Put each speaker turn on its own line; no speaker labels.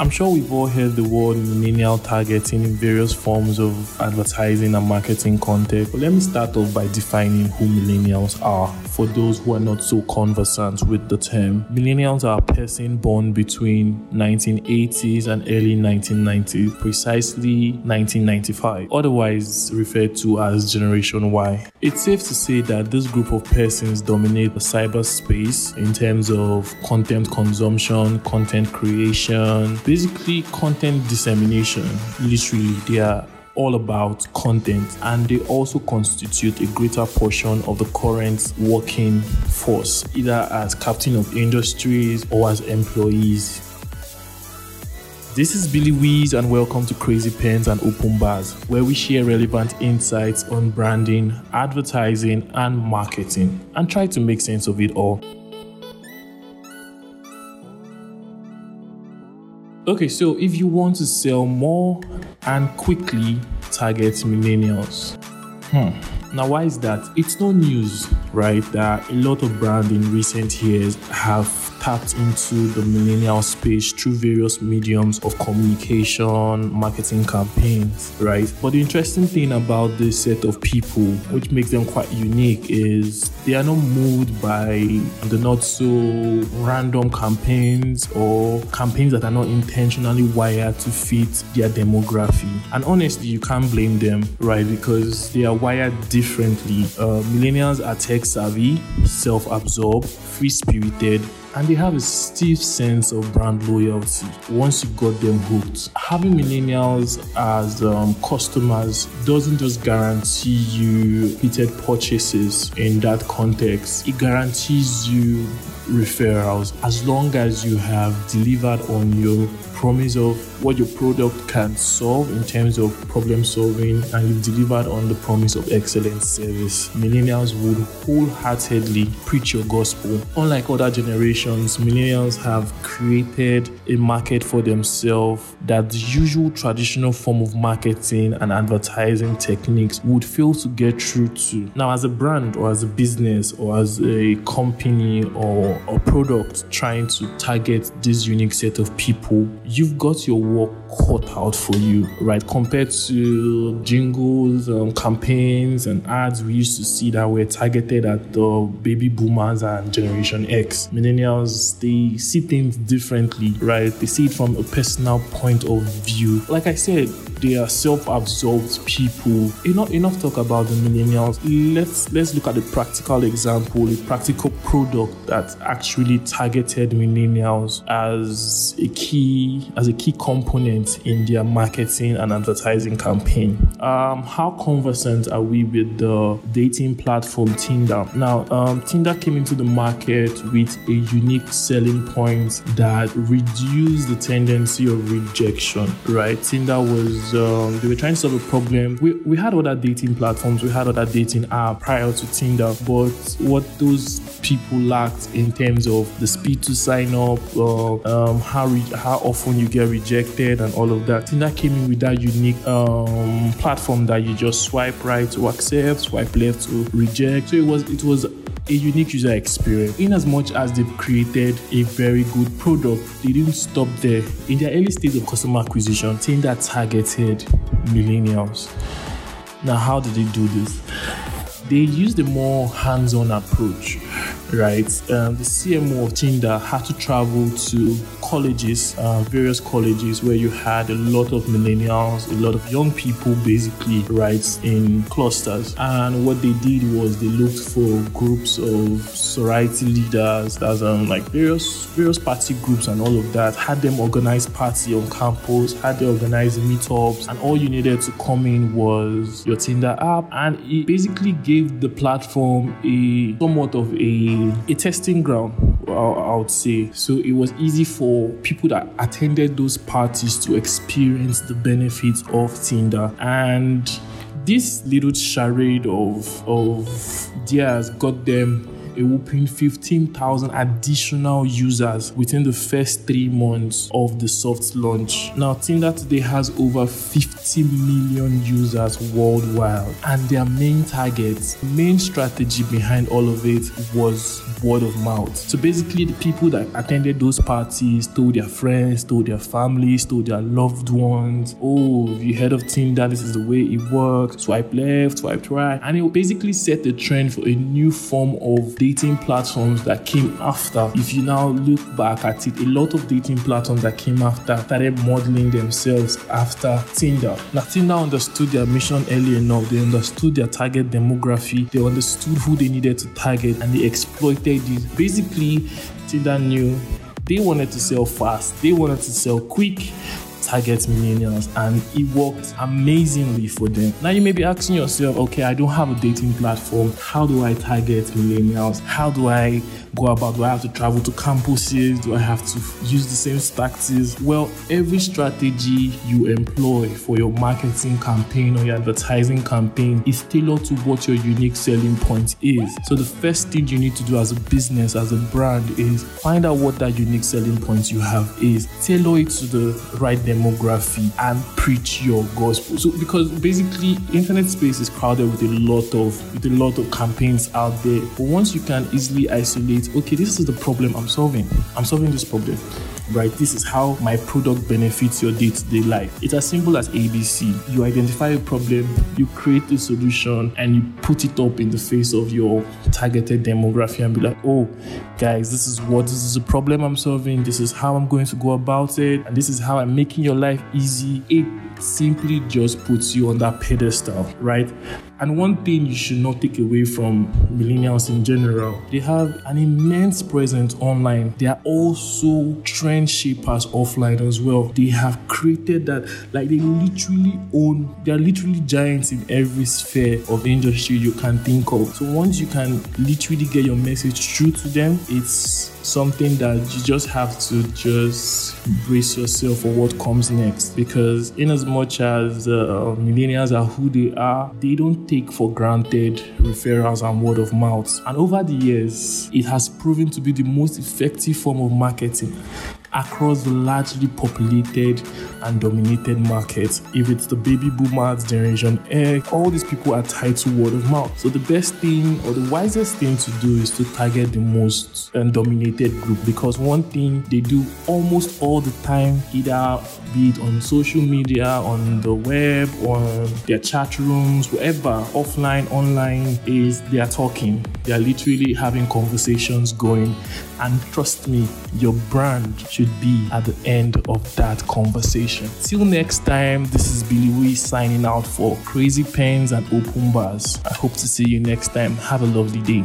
I'm sure we've all heard the word millennial targeting in various forms of advertising and marketing context. But let me start off by defining who millennials are for those who are not so conversant with the term. Millennials are a person born between 1980s and early 1990s, precisely 1995, otherwise referred to as Generation Y. It's safe to say that this group of persons dominate the cyberspace in terms of content consumption, content creation, basically content dissemination. Literally, they are all about content and they also constitute a greater portion of the current working force, either as captain of industries or as employees. This is Billy Weeze, and welcome to Crazy Pens and Open Bars, where we share relevant insights on branding, advertising, and marketing, and try to make sense of it all. Okay, so if you want to sell more and quickly target millennials, hmm. Now, why is that? It's no news, right? That a lot of brands in recent years have tapped into the millennial space through various mediums of communication, marketing campaigns, right? But the interesting thing about this set of people, which makes them quite unique, is they are not moved by the not so random campaigns or campaigns that are not intentionally wired to fit their demography. And honestly, you can't blame them, right? Because they are wired differently. Uh, millennials are tech savvy, self absorbed, free spirited, and they have a stiff sense of brand loyalty once you got them hooked. Having millennials as um, customers doesn't just guarantee you repeated purchases in that context, it guarantees you referrals as long as you have delivered on your promise of what your product can solve in terms of problem solving and you've delivered on the promise of excellent service. Millennials would wholeheartedly preach your gospel. Unlike other generations, millennials have created a market for themselves that the usual traditional form of marketing and advertising techniques would fail to get through to. Now, as a brand or as a business or as a company or a product trying to target this unique set of people, you've got your work cut out for you, right? Compared to jingles, um, campaigns, and ads we used to see that were targeted at the baby boomers and Generation X. Millennials, they see things differently, right? They see it from a personal point of view. Like I said, they are self-absorbed people. Enough, enough talk about the millennials. Let's let's look at the practical example, a practical product that actually targeted millennials as a key as a key component in their marketing and advertising campaign. Um, how conversant are we with the dating platform Tinder? Now, um, Tinder came into the market with a unique selling point that reduced the tendency of rejection. Right, Tinder was um, they were trying to solve a problem. We, we had other dating platforms, we had other dating apps prior to Tinder, but what those people lacked in terms of the speed to sign up, uh, um, how re- how often you get rejected, and all of that. Tinder came in with that unique um, platform that you just swipe right to accept, swipe left to reject. So it was it was a unique user experience. In as much as they've created a very good product, they didn't stop there. In their early stage of customer acquisition, Tinder targeted millennials. Now, how did they do this? They used a more hands-on approach, right? Um, the CMO of Tinder had to travel to colleges, uh, various colleges where you had a lot of millennials, a lot of young people basically, right, in clusters. And what they did was they looked for groups of sorority leaders, um, like various various party groups and all of that, had them organize party on campus, had them organize meetups, and all you needed to come in was your Tinder app, and it basically gave the platform a somewhat of a, a testing ground I would say. So it was easy for people that attended those parties to experience the benefits of Tinder. And this little charade of, of theirs got them a whopping 15,000 additional users within the first three months of the soft launch. Now, Tinder today has over 50 million users worldwide, and their main target, main strategy behind all of it was word of mouth. So basically, the people that attended those parties told their friends, told their families, told their loved ones, oh, you heard of Tinder, this is the way it works. Swipe left, swipe right. And it basically set the trend for a new form of dating platforms that came after. If you now look back at it, a lot of dating platforms that came after started modeling themselves after Tinder. Now, Tinder understood their mission early enough, they understood their target demography, they understood who they needed to target, and they exploited it. Basically, Tinder knew they wanted to sell fast, they wanted to sell quick, target millennials and it worked amazingly for them. Now you may be asking yourself, okay, I don't have a dating platform. How do I target millennials? How do I go about? Do I have to travel to campuses? Do I have to use the same tactics? Well, every strategy you employ for your marketing campaign or your advertising campaign is tailored to what your unique selling point is. So the first thing you need to do as a business, as a brand, is find out what that unique selling point you have is, tailor it to the right demography, and preach your gospel. So because basically internet space is crowded with a lot of with a lot of campaigns out there. But once you can easily isolate, okay, this is the problem I'm solving. I'm solving this problem right? This is how my product benefits your day to day life. It's as simple as ABC. You identify a problem, you create a solution, and you put it up in the face of your targeted demography and be like, oh, guys, this is what this is a problem I'm solving. This is how I'm going to go about it, and this is how I'm making your life easy. It simply just puts you on that pedestal, right? And one thing you should not take away from millennials in general, they have an immense presence online. They are also trend shapers offline as well. They have created that, like they literally own, they are literally giants in every sphere of industry you can think of. So once you can literally get your message through to them, it's something that you just have to just brace yourself for what comes next because in as much as uh, millennials are who they are they don't take for granted referrals and word of mouth and over the years it has proven to be the most effective form of marketing across the largely populated and dominated markets. If it's the baby boomers, Generation X, all these people are tied to word of mouth. So the best thing or the wisest thing to do is to target the most and dominated group because one thing they do almost all the time, either be it on social media, on the web, on their chat rooms, wherever, offline, online, is they are talking. They are literally having conversations going. And trust me, your brand should be at the end of that conversation. Till next time, this is Billy Wee signing out for Crazy Pens and Open Bars. I hope to see you next time. Have a lovely day.